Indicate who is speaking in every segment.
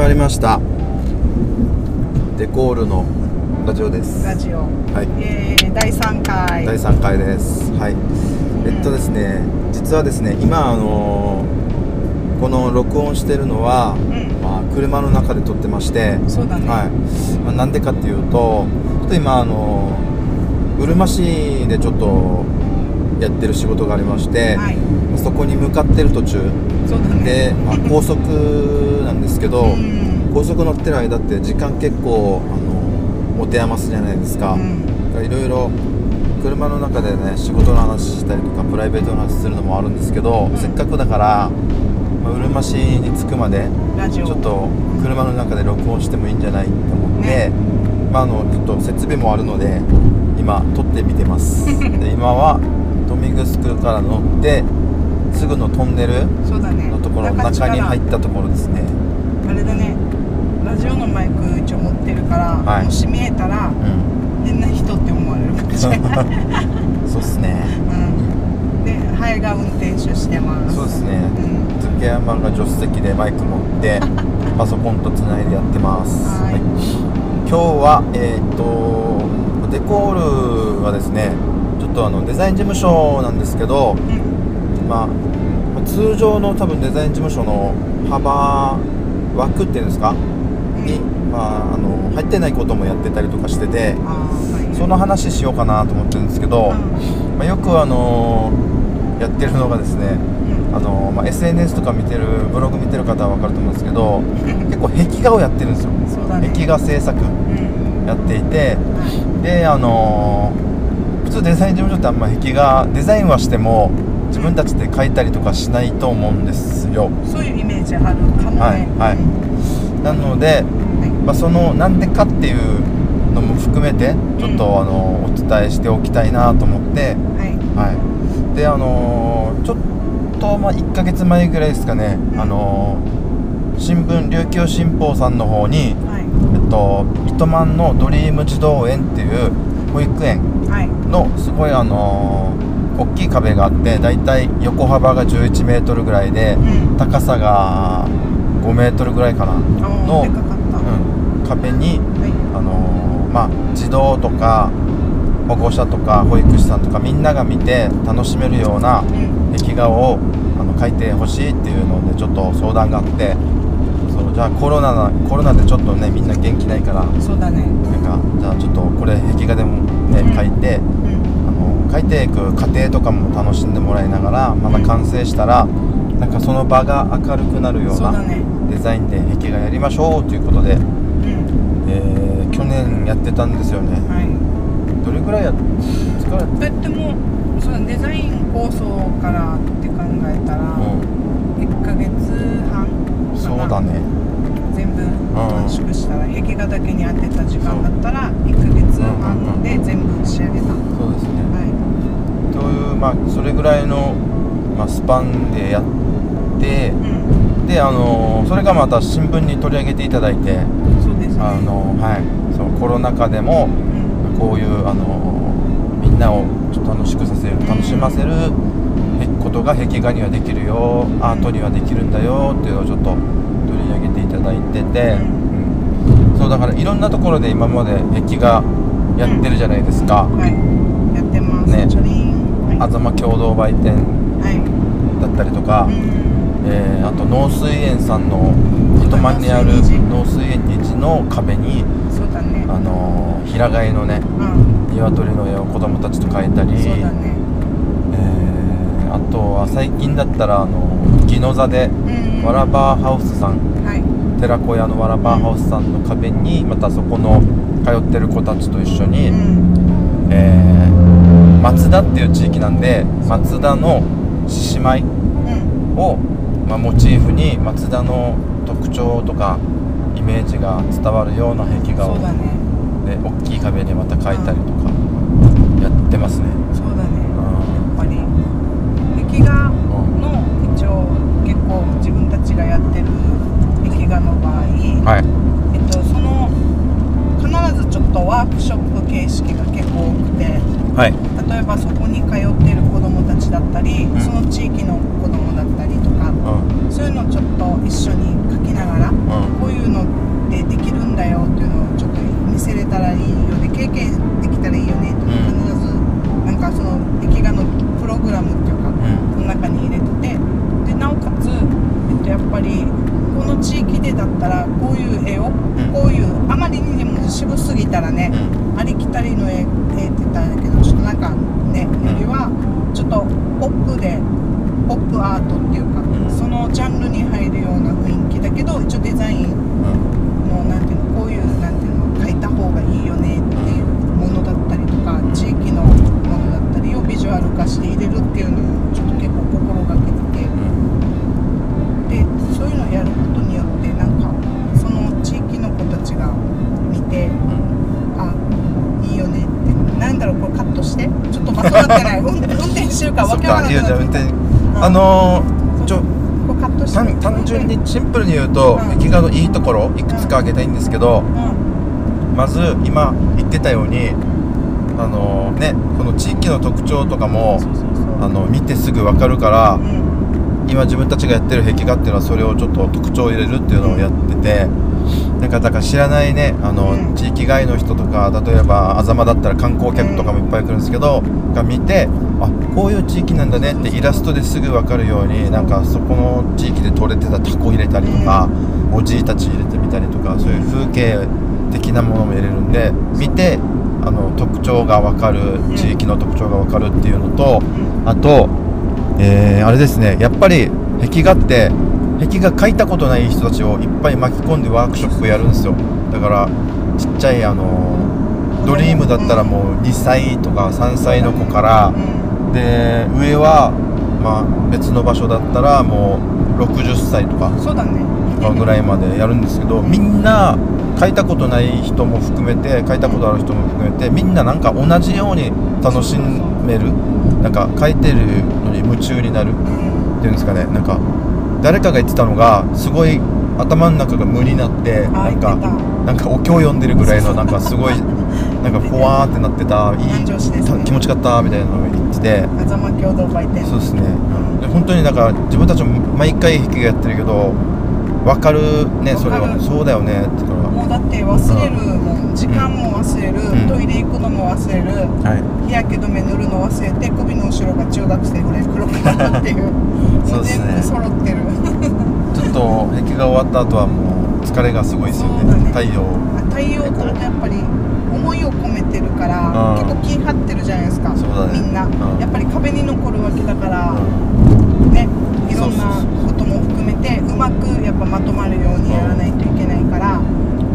Speaker 1: まりました。デコールのラジオです。
Speaker 2: ラジオ、
Speaker 1: はい。
Speaker 2: えー、第3回。
Speaker 1: 第3回です。はい。えっとですね実はですね今あのこの録音してるのは、
Speaker 2: うん。
Speaker 1: まあ、車の中で撮ってまして
Speaker 2: そうだね。
Speaker 1: はい。まあ、なんでかっていうとちょっと今あのうるま市でちょっとやってる仕事がありまして、
Speaker 2: はい。
Speaker 1: そこに向かってる途中で、まあ、高速なんですけど、
Speaker 2: うん。
Speaker 1: 高速乗ってる間って時間結構あの持て余すじゃないですか、
Speaker 2: うん。
Speaker 1: いろいろ車の中でね仕事の話したりとかプライベートの話するのもあるんですけど、
Speaker 2: ん。
Speaker 1: せっかくだから、まあ、うるま市に着くまでちょっと車の中で録音してもいいんじゃないと思って、
Speaker 2: ね。
Speaker 1: まあ、あのちょっと設備もあるので今撮ってみてます。で今は豊見城から乗ってすぐのトンネル
Speaker 2: そうだね。
Speaker 1: のところの中に入ったところ。ですね
Speaker 2: あれだね。ラジオのマイク一応持ってるから、
Speaker 1: はい。
Speaker 2: もし見えたら
Speaker 1: うん。
Speaker 2: 変な人って思われるかもしれない、
Speaker 1: そうっすね。
Speaker 2: うん、でハイが運転手してます。
Speaker 1: そうですね。
Speaker 2: うん。
Speaker 1: 竹山が助手席でマイク持って パソコンとつないでやってます、
Speaker 2: はい。
Speaker 1: 今日はえっ、とデコールはですねちょっとあのデザイン事務所なんですけど、
Speaker 2: うん。
Speaker 1: まあ、まあ通常の多分デザイン事務所の幅枠っていうんですか？に、まあ、あの入ってないこともやってたりとかしててその話しようかなと思ってるんですけど、
Speaker 2: うん。
Speaker 1: まあ、よくあのやってるのがですね
Speaker 2: うん。
Speaker 1: あの、まあ、SNS とか見てるブログ見てる方は分かると思うんですけど 結構壁画をやってるんですよ。
Speaker 2: ね。
Speaker 1: 壁画制作
Speaker 2: うん。
Speaker 1: やっていて
Speaker 2: は
Speaker 1: であの普通デザイン事務所ってあんま壁画デザインはしても自分たちで描いたりとかしないと思うんですよ。
Speaker 2: いそういうイメージあるかもね。
Speaker 1: はいはい。
Speaker 2: うん
Speaker 1: なので、まあ、そのなんでかっていうのも含めてちょっとあのお伝えしておきたいなと思って。
Speaker 2: はい。
Speaker 1: はい。であのちょっとまあ1ヶ月前ぐらいですかね。
Speaker 2: うん。
Speaker 1: あの新聞琉球新報さんの方に
Speaker 2: はい。
Speaker 1: えっと糸満のドリーム児童園っていう保育園
Speaker 2: はい。
Speaker 1: のすごいあの大きい壁があってだいたい横幅が11メートルぐらいで
Speaker 2: うん。
Speaker 1: 高さが5メートルぐらいかなのうん、壁に、
Speaker 2: はい。
Speaker 1: あのーまあ、児童とか保護者とか保育士さんとかみんなが見て楽しめるような
Speaker 2: うん。
Speaker 1: 壁画をあの描いてほしいっていうのでちょっと相談があってそうじゃあコロナなコロナでちょっとねみんな元気ないから
Speaker 2: そうだね。
Speaker 1: なんかじゃあちょっとこれ壁画でもね
Speaker 2: うん。
Speaker 1: 描いて描いていく過程とかも楽しんでもらいながらまだ完成したらなんかその場が明るくなるようなデザインで壁画やりましょうということで。
Speaker 2: うん。
Speaker 1: えー去年やってたんですよね。
Speaker 2: はい。
Speaker 1: どれぐらいや疲れ
Speaker 2: てもうそのデザイン構想からって考えたら
Speaker 1: う
Speaker 2: 1ヶ月半
Speaker 1: そうだね。
Speaker 2: 全部短縮したら壁画だけに当てた時間だったら1ヶ月半で全部仕上げた。は
Speaker 1: そうですねまあそれぐらいの、まあ、スパンでやって
Speaker 2: うん。
Speaker 1: であのそれがまた新聞に取り上げていただいて
Speaker 2: そうですね。
Speaker 1: あのはい。そのコロナ禍でも
Speaker 2: うん。
Speaker 1: こういうあのみんなをちょっと楽しくさせる楽しませるへことが壁画にはできるよアートにはできるんだよっていうのをちょっと取り上げていただいてて、うん。そうだからいろんなところで今まで壁画やってるじゃないですか、
Speaker 2: はい。やってます。
Speaker 1: ね
Speaker 2: チャリンはい
Speaker 1: 東共同売店
Speaker 2: はい。
Speaker 1: だったりとか、
Speaker 2: うん
Speaker 1: えーあと農水園さんの糸満にある農水園日の壁にあのー平飼いのね
Speaker 2: うん。
Speaker 1: 鶏の絵を子供たちと描いたり
Speaker 2: ね。
Speaker 1: えーあとは最近だったらあの宜野座で
Speaker 2: うん
Speaker 1: わらばハウスさん
Speaker 2: はい。
Speaker 1: 寺子屋のわらばハウスさんの壁にまたそこの通ってる子たちと一緒に、
Speaker 2: うん。
Speaker 1: えー松田っていう地域なんで松田の獅子舞
Speaker 2: うん。
Speaker 1: を、まあ、モチーフに松田の特徴とかイメージが伝わるような壁画を
Speaker 2: ね。
Speaker 1: で大きい壁にまた描いたりとかやってますね。
Speaker 2: そうだね。
Speaker 1: うん。
Speaker 2: やっぱり壁画の一応結構自分たちがやってる壁画の場合、
Speaker 1: はい
Speaker 2: えっと、その必ずちょっとワークショップ形式が結構多くて
Speaker 1: はい
Speaker 2: 例えばそこに通ってる子どもたちだったり、
Speaker 1: ん
Speaker 2: その地域の子どもだったりとか
Speaker 1: うん
Speaker 2: そういうのをちょっと一緒に書きながら、
Speaker 1: ん
Speaker 2: こういうの2人の絵絵って言ったらあれだけどちょっとなんかねよりはちょっとポップでポップアートっていうか、
Speaker 1: ん。
Speaker 2: そのジャンルに入るような雰囲気だけど一応デザインのなんていうのこういうなんていうの描いた方がいいよねっていうものだったりとか地域のものだったりをビジュアル化して入れるっていうのをちょっと結構心がけてて。でそういうのをやることによってなんかその地域の子たちが見てあいいよねってなんだろうこれカットして？ちょっとまとまってない。運運転してるから
Speaker 1: そっ
Speaker 2: わけわか
Speaker 1: かいや
Speaker 2: らなくなっ
Speaker 1: ゃあ運転
Speaker 2: うん。
Speaker 1: あのーちょ
Speaker 2: これカットして。
Speaker 1: 単単純にシンプルに言うと
Speaker 2: うん。
Speaker 1: 壁画のいいところいくつか挙げたいんですけど
Speaker 2: うん。
Speaker 1: まず今言ってたようにあのねこの地域の特徴とかもあの見てすぐ分かるから
Speaker 2: うん。
Speaker 1: 今自分たちがやってる壁画っていうのはそれをちょっと特徴を入れるっていうのをやっててなんかだから知らないねあの、
Speaker 2: うん。
Speaker 1: 地域外の人とか例えばあざまだったら観光客とかもいっぱい来るんですけど、が見てあこういう地域なんだねってイラストですぐ分かるようになんかそこの地域で採れてたタコ入れたりとか、おじいたち入れてみたりとかそういう風景的なものも入れるんで見てあの特徴が分かる地域の特徴が分かるっていうのと、あと、えーあれですねやっぱり壁画って壁画描いたことない人たちをいっぱい巻き込んでワークショップやるんですよ。だからちっちゃいあのドリームだったらもう2歳とか3歳の子から
Speaker 2: うん。
Speaker 1: で上は、まあ、別の場所だったらもう60歳とか
Speaker 2: そうだね。
Speaker 1: ぐらいまでやるんですけど みんな書いたことない人も含めて書いたことある人も含めてみんななんか同じように楽しめるなんか書いてるのに夢中になる
Speaker 2: うん
Speaker 1: っていうんですかね。なんか誰かが言ってたのがすごい頭の中が無になって
Speaker 2: あ
Speaker 1: なんかなんかお経読んでるぐらいのなんかすごい なんかふわーってなってたいい気持ちよかったみたいなのを言ってて。そうですね。で本当になんか自分たちも毎回壁画やってるけど分かるねそれは。そうだよねって
Speaker 2: だって忘れるもん時間も忘れる、
Speaker 1: うん。
Speaker 2: トイレ行くのも忘れる。
Speaker 1: はい。
Speaker 2: 日焼け止め塗るの忘れて首の後ろが中学生ぐらい黒くなるっていう。
Speaker 1: そうですね。
Speaker 2: もう全部揃ってる。
Speaker 1: ちょっと壁画終わった後はもう疲れがすごいですよね。
Speaker 2: そうだね
Speaker 1: 太陽。
Speaker 2: 太陽とあとやっぱり思いを込めてるから
Speaker 1: うん。
Speaker 2: 結構気張ってるじゃないですか
Speaker 1: そうだね。
Speaker 2: みんな、
Speaker 1: うん。
Speaker 2: やっぱり壁に残るわけだから、
Speaker 1: うん。
Speaker 2: ねいろんなことも含めてうまくやっぱまとまるようにやらないといけ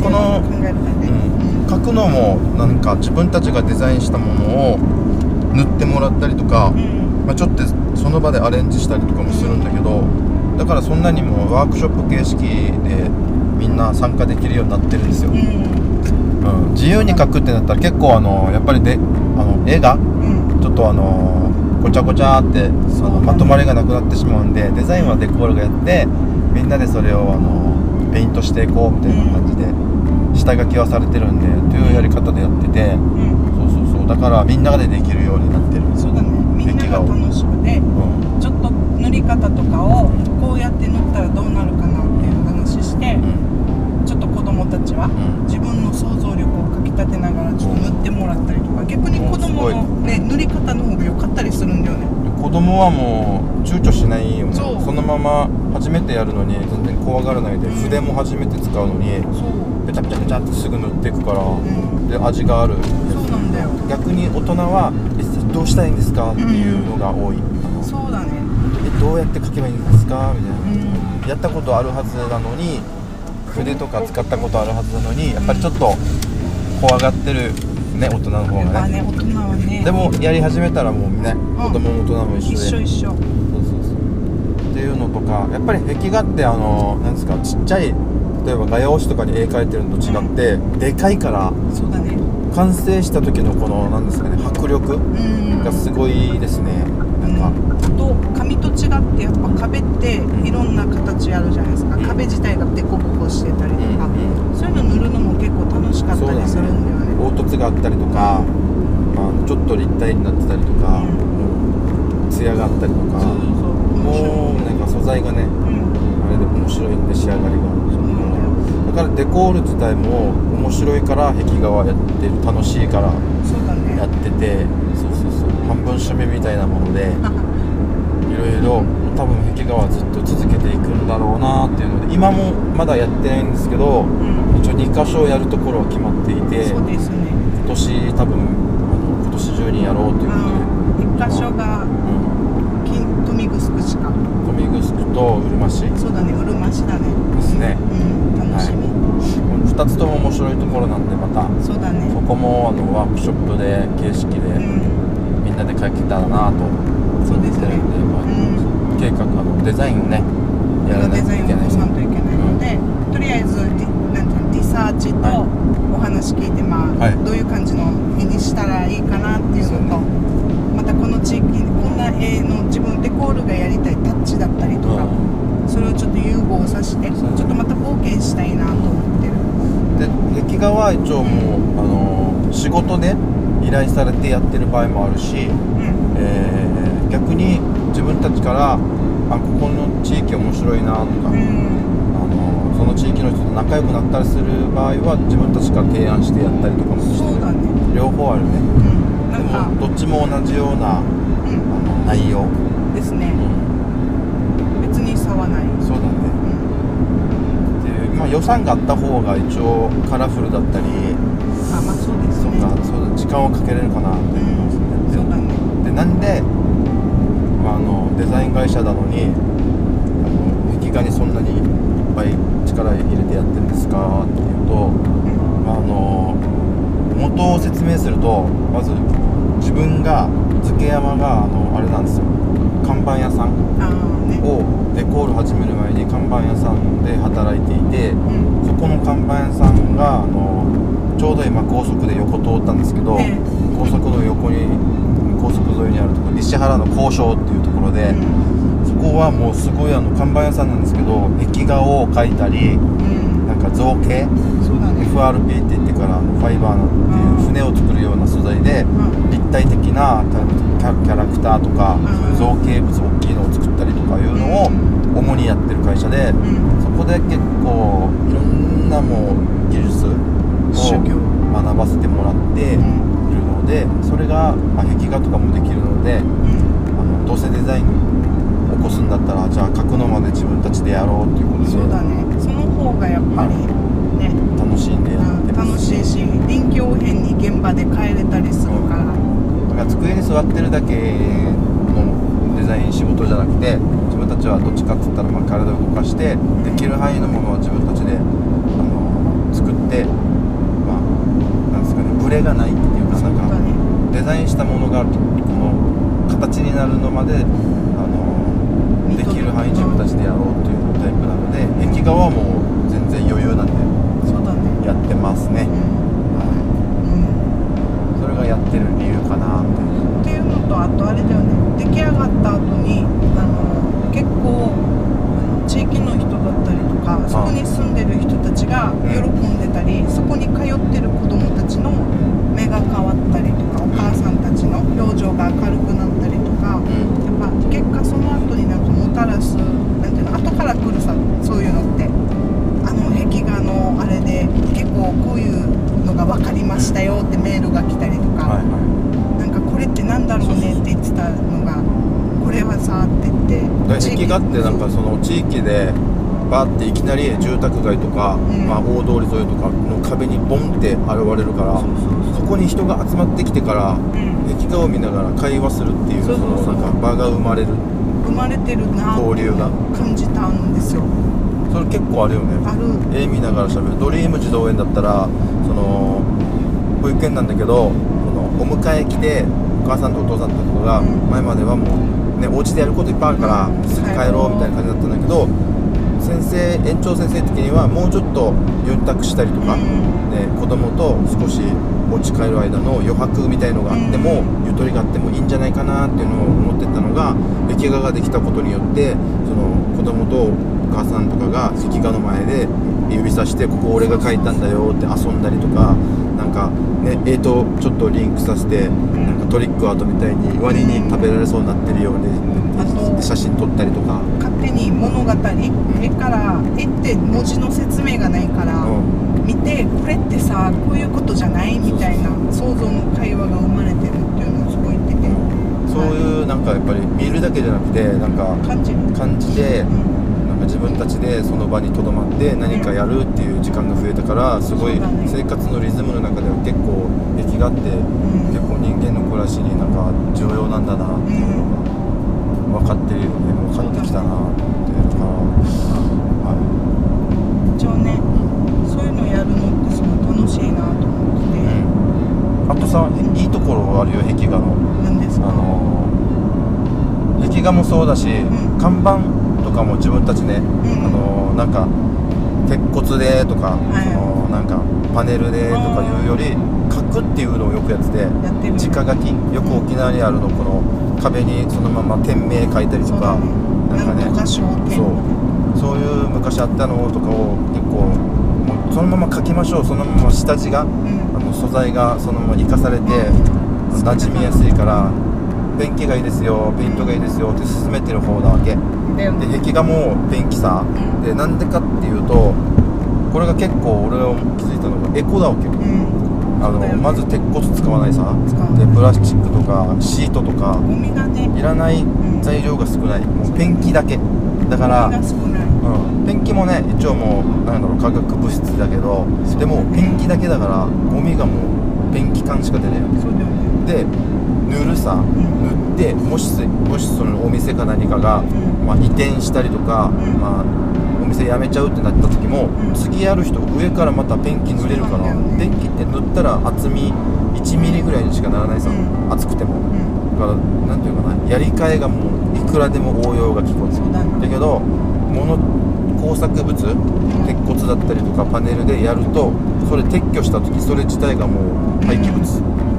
Speaker 1: この
Speaker 2: う
Speaker 1: ん、書くのもなんか自分たちがデザインしたものを塗ってもらったりとか、
Speaker 2: うん。
Speaker 1: まあ、ちょっとその場でアレンジしたりとかもするんだけどだからそんなにもワークショップ形式でみんな参加できるようになってるんですよ、
Speaker 2: うん。
Speaker 1: うん、自由に書くってなったら結構あのやっぱりであの絵が
Speaker 2: うん。
Speaker 1: ちょっとあのごちゃごちゃってそのまとまりがなくなってしまうんでデザインはデコールがやってみんなでそれをあのペイントしていこうみたいな感じで下書きはされてるんでというやり方でやってて
Speaker 2: うん。
Speaker 1: そうそうそう。だからみんなでできるようになってる。
Speaker 2: そうだね。みんなが楽しくて
Speaker 1: うん。
Speaker 2: ちょっと塗り方とかをこうやって塗ったらどうなるかなっていう話して
Speaker 1: うん。
Speaker 2: ちょっと子供たちは
Speaker 1: うん。
Speaker 2: 自分の想像力をかきたてながらちょっと塗ってもらったりとか逆に子供の、ね、塗り方の方が良かったりするんだよね。
Speaker 1: 子供はもう躊躇しないよね
Speaker 2: そう。
Speaker 1: のまま初めてやるのに全然怖がらないで
Speaker 2: うん。
Speaker 1: 筆も初めて使うのにペチャペチャペチャってすぐ塗っていくから
Speaker 2: うん。
Speaker 1: で味がある。
Speaker 2: そうなんだよ。
Speaker 1: 逆に大人はえどうしたらいいんですかっていうのが多い、あの
Speaker 2: そうだね。
Speaker 1: えどうやって描けばいいんですか？みたいな、
Speaker 2: うん。
Speaker 1: やったことあるはずなのに筆とか使ったことあるはずなのにやっぱりちょっと怖がってるね大人の方がね。
Speaker 2: ね大人はね。
Speaker 1: でもやり始めたらもうね子供も大人も一緒で、
Speaker 2: 一緒一緒。
Speaker 1: そうそうそう。っていうのとかやっぱり壁画ってあのなんですかちっちゃい例えば画用紙とかに絵描いてるのと違って、でかいから
Speaker 2: そうだね。
Speaker 1: 完成した時のこのなんですかね迫力
Speaker 2: うん。
Speaker 1: がすごいですね。なんか、
Speaker 2: と紙と違ってやっぱ壁っていろんな形あるじゃないですか、
Speaker 1: うん。
Speaker 2: 壁自体がデコボコしてたりとか、
Speaker 1: うん
Speaker 2: そういうの塗るのも結構楽しかったりするんだよね。
Speaker 1: 凹凸があったりとか、まあ、ちょっと立体になってたりとか、
Speaker 2: う
Speaker 1: 艶があったりとか。
Speaker 2: そうそう。そう
Speaker 1: もうなんか素材がね
Speaker 2: うん。
Speaker 1: あれで面白いんで仕上がりが。
Speaker 2: だ
Speaker 1: からデコール自体も面白いから壁画はやってる楽しいからやっててそうそうそう。半分趣味みたいなものでや いろいろ多分壁画はずっと続けていくんだろうなっていうので今もまだやってないんですけど
Speaker 2: うん。
Speaker 1: 一応2箇所やるところは決まっていて
Speaker 2: そうですね。
Speaker 1: 今年多分今年中にやろうという。ことで
Speaker 2: あ一箇所が
Speaker 1: うん
Speaker 2: 金豊見城市か。
Speaker 1: 豊見城とうるま市。で
Speaker 2: そうだねうるま市だね。
Speaker 1: すね。
Speaker 2: うん楽しみ、
Speaker 1: 2つとも面白いところなんでまた。
Speaker 2: そうだね。
Speaker 1: そこもあのワークショップで形式で
Speaker 2: うん。
Speaker 1: みんなで描けたらなとってるん。で、まあ
Speaker 2: うん。
Speaker 1: 計画あのデザインをねやらないといけない
Speaker 2: 起こさん。といけないので、とりあえずディなん。ていうのリサーチとお話聞いて、まあ
Speaker 1: はい
Speaker 2: どういう感じの絵にしたらいいかなっていうのと、またこの地域こん。な絵の自分デコールがやりたいタッチだったりとか、それをちょっと融合させてちょっとまた冒険したいなと思ってる
Speaker 1: で壁画は一応もう、あの仕事で依頼されてやってる場合もあるし、
Speaker 2: うん。
Speaker 1: えー逆に自分たちからあここの地域面白いなとか、
Speaker 2: うん。
Speaker 1: あのその地域の人と仲良くなったりする場合は自分たちから提案してやったりとかもして
Speaker 2: ね。
Speaker 1: 両方あるね。
Speaker 2: うん。な
Speaker 1: でもどっちも同じようなあ
Speaker 2: うん。
Speaker 1: の内容、
Speaker 2: ですね。
Speaker 1: うん。
Speaker 2: 別に差はない。
Speaker 1: そうだね。
Speaker 2: うん。
Speaker 1: っていう、まあ、予算があった方が一応カラフルだったり
Speaker 2: あまあそうですね。
Speaker 1: そうかそうだ時間をかけれるかなって思いますね、
Speaker 2: うん。そうだね。
Speaker 1: でなんで、まあ、あのデザイン会社なのにあの壁画にそんなにいっぱい力入れてやってるんですかっていうと、あ、あの元を説明するとまず自分が漬山があのあれなんですよ。看板屋さんをデコール始める前に看板屋さんで働いていて
Speaker 2: うん。
Speaker 1: そこの看板屋さんがあのちょうど今高速で横通ったんですけど、
Speaker 2: ええ。
Speaker 1: 高速の横に高速沿いにあるところ西原の交渉っていうところで、そこはもうすごいあの看板屋さんなんですけど壁画を描いたり
Speaker 2: うん。
Speaker 1: なんか造形 FRP って言ってからファイバーナっていう船を作るような素材で
Speaker 2: うん。
Speaker 1: 立体的なキャラクターとか
Speaker 2: うん。
Speaker 1: そういう造形物大きいのを作ったりとかいうのを主にやってる会社で
Speaker 2: うん。
Speaker 1: そこで結構いろんなもう技術を学ばせてもらっているのでそれがまあ壁画とかもできるので
Speaker 2: うん。
Speaker 1: あのどうせデザイン起こすんだったらじゃあ描くのまで自分たちでやろうっていうことで。
Speaker 2: そうだね。その方がやっぱりね。
Speaker 1: 楽しんでやって
Speaker 2: うん
Speaker 1: ます
Speaker 2: 楽しいし臨機応変に現場で帰れたりするから。
Speaker 1: だから机に座ってるだけのデザイン仕事じゃなくて自分たちはどっちかって言ったらまあ体を動かしてできる範囲のものは自分たちであの作ってまあなんですかねブレがないっていうデザインしたものがこの形になるのまであのできる範囲自分たちでやろうっていうタイプなので壁画はもう全然余裕なんでやってますね、
Speaker 2: うん。
Speaker 1: は
Speaker 2: うん
Speaker 1: い、それがやってる理由かなって。
Speaker 2: っていうのとあとあれだよね。出来上がった後にあの結構地域の人だったりとかそこに住んでる人たちが喜んでたりそこに通ってる子供たちの目が変わったりとかお母さんたちの表情が明るくなったりとか
Speaker 1: うん。
Speaker 2: やっぱ結果その後になんかもたらすなんていうの後から来るさそういうのってあの壁画のあれで結構こういうのが分かりましたよってメールが来たりとか。
Speaker 1: は
Speaker 2: なんかこれってなんだろうねって言ってたのがこれはさって言って。
Speaker 1: だから壁画ってなんかその地域でバーっていきなり住宅街とか、
Speaker 2: ん。
Speaker 1: まあ、大通り沿いとかの壁にボンって現れるからそこに人が集まってきてから
Speaker 2: うん。
Speaker 1: 壁画を見ながら会話するっていう
Speaker 2: そうそうそう。
Speaker 1: のなんか場が生まれる
Speaker 2: 生まれてるな
Speaker 1: 交流が。
Speaker 2: 感じたんですよ。
Speaker 1: それ結構あるよね。
Speaker 2: ある。
Speaker 1: 絵見ながら喋る。ドリーム児童園だったらその保育園なんだけどこのお迎え来てお母さんとお父さんとかが
Speaker 2: うん。
Speaker 1: 前まではもうねお家でやることいっぱいあるから
Speaker 2: うん
Speaker 1: すぐ帰ろうみたいな感じだったんだけど先生園長先生的にはもうちょっとゆったくしたりとか、
Speaker 2: うん。
Speaker 1: で子供と少しお家帰る間の余白みたいのがあっても、ゆとりがあってもいいんじゃないかなっていうのを思ってたのが壁画ができたことによってその子供とお母さんとかが壁画の前で指さしてここ俺が描いたんだよって遊んだりとかなんかね絵とちょっとリンクさせてなん。かトリックアートみたいにワニに食べられそうになってるよう
Speaker 2: あと
Speaker 1: で写真撮ったりとか。
Speaker 2: 勝手に物語絵から絵って文字の説明がないから、
Speaker 1: うん。
Speaker 2: 見てこれってさこういうことじゃないみたいな想像の会話が生まれてるっていうのをすごい言って。て
Speaker 1: そそういうなんかやっぱり見るだけじゃなくてなんか
Speaker 2: 感じる。
Speaker 1: 感じで
Speaker 2: うん
Speaker 1: 自分たちでその場にとどまって何かやるっていう時間が増えたからすごい生活のリズムの中では結構壁画って
Speaker 2: うん。
Speaker 1: 結構人間の暮らしになんか重要なんだなっていうのが分かってるよね。分かってきたなっていうかは
Speaker 2: 一応ね。そういうのやるのってすごい楽しいなと思って
Speaker 1: うん、あとさいいところあるよ壁画の。あ
Speaker 2: なんですか？
Speaker 1: の壁画もそうだし、
Speaker 2: ん。
Speaker 1: 看板とかも自分たちね、
Speaker 2: ん。
Speaker 1: あのなんか鉄骨でとか、
Speaker 2: はい。
Speaker 1: そのなんかパネルでとかいうより書くっていうのをよくやってて直書きよく沖縄にあるのこの壁にそのまま店名書いたりとか、
Speaker 2: そう
Speaker 1: んかね
Speaker 2: なんとか商店
Speaker 1: そう。そういう昔あったのとかを結構もうそのまま書きましょう。そのまま下地が
Speaker 2: うん。
Speaker 1: あの素材がそのまま生かされて
Speaker 2: うん。
Speaker 1: 馴染みやすいからペンキがいいですよペイントがいいですよって勧めてる方なわけで壁画もペンキさ
Speaker 2: ん。
Speaker 1: でなんでかっていうとこれが結構俺は気づいたのがエコだわけよ。
Speaker 2: うん。
Speaker 1: あの
Speaker 2: ね。
Speaker 1: まず鉄骨使わないさ。でプラスチックとかシートとかいらない
Speaker 2: ん。
Speaker 1: 材料が少ない。もうペンキだけ。だからうん、ペンキもね一応もうなんだろう化学物質だけどでもペンキだけだからゴミがもうペンキ感しか出ないわけ。で塗るさ。
Speaker 2: ん。
Speaker 1: 塗ってもしもしそのお店か何かが、
Speaker 2: ん
Speaker 1: まあ、移転したりとか、
Speaker 2: ん。
Speaker 1: まあ、お店辞めちゃうってなった時も、
Speaker 2: ん。
Speaker 1: 次やる人上からまたペンキ塗れるから、ペンキって塗ったら厚み1ミリぐらいにしかならないさ、
Speaker 2: うん。
Speaker 1: 厚くても。
Speaker 2: うん。
Speaker 1: だからなんていうかなやり替えがもういくらでも応用が利く
Speaker 2: そうだね
Speaker 1: だけど物工作物鉄骨だったりとかパネルでやるとそれ撤去した時それ自体がもう廃棄物、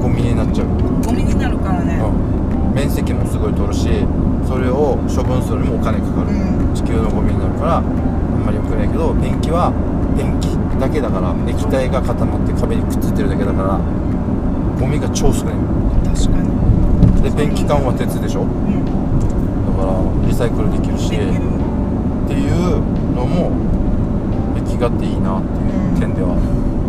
Speaker 1: ゴミになっちゃう、
Speaker 2: ゴミになるからね。
Speaker 1: うん。面積もすごい取るしそれを処分するにもお金かかる、
Speaker 2: うん。
Speaker 1: 地球のゴミになるからあんまり良くないけどペンキはペンキだけだから液体が固まって壁にくっついてるだけだからゴミが超少ない。
Speaker 2: 確かに。
Speaker 1: でペンキ管は鉄でしょ？
Speaker 2: うん。
Speaker 1: だからリサイクルできるしっていうのも壁画っていいなっていう点では、
Speaker 2: だ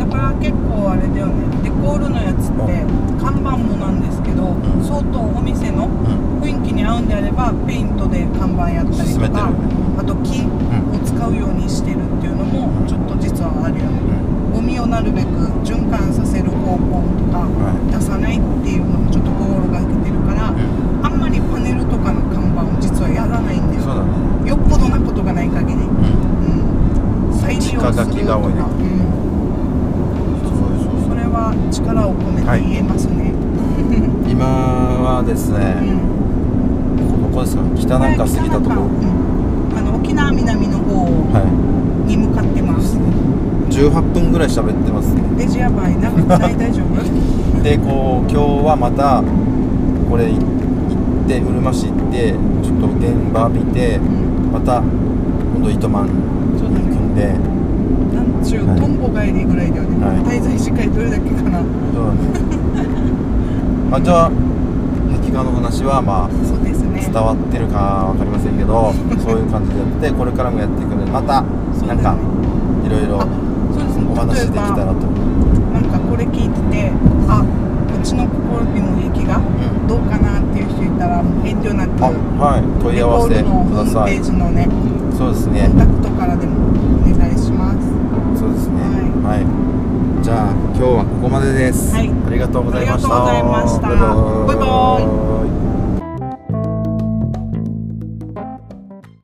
Speaker 2: から結構あれだよね。デコールのやつって看板もなんですけど、
Speaker 1: ん。
Speaker 2: 相当お店の
Speaker 1: うん。
Speaker 2: 雰囲気に合うんであればペイントで看板やったりとか、あと木を使うようにしてるっていうのもちょっと実はあるよね、ゴミをなるべく循環させる方法とか、
Speaker 1: はい。
Speaker 2: 出さないっていうのもちょっと心がけてるから、
Speaker 1: うん。
Speaker 2: あんまりパネルとかの看板を実はやらないんだよ
Speaker 1: ね。
Speaker 2: よっぽどなことがない限り、
Speaker 1: うん。
Speaker 2: うん、再利用するとか、
Speaker 1: そうそうそう
Speaker 2: それは力を込めて言えますね、
Speaker 1: 今はですね、
Speaker 2: うん
Speaker 1: ここですか？北なんか過ぎたところ。
Speaker 2: うん。あの沖縄南の方
Speaker 1: は
Speaker 2: に向かってます。
Speaker 1: い18分ぐらい喋ってますね。
Speaker 2: レジやばい長くない大丈夫？
Speaker 1: でこう今日はまたこれ行ってうるま市行ってちょっと現場見て
Speaker 2: うん。
Speaker 1: また今度糸満に行くんで
Speaker 2: なんちゅう、
Speaker 1: はい
Speaker 2: トンボ帰りぐらいだよね、
Speaker 1: はい。
Speaker 2: 滞在時間どれだけかな。
Speaker 1: そうだね。あじゃあ壁画の話はまあ
Speaker 2: そうですね。
Speaker 1: 伝わってるか分かりませんけど そういう感じでやってこれからもやっていくのでまたなんかいろいろお話できたらと。
Speaker 2: なんかこれ聞いててあうちの心にも壁画
Speaker 1: うん。
Speaker 2: どうかなっていう人いたら遠慮なく
Speaker 1: あはい。問い合わせ
Speaker 2: レコールのホームペ
Speaker 1: ください
Speaker 2: ージのね
Speaker 1: そうですね。
Speaker 2: コンタクトからでもお
Speaker 1: はい。じゃあ今日はここまでです、
Speaker 2: はい、
Speaker 1: ありがとうございました。バイバ
Speaker 2: イ。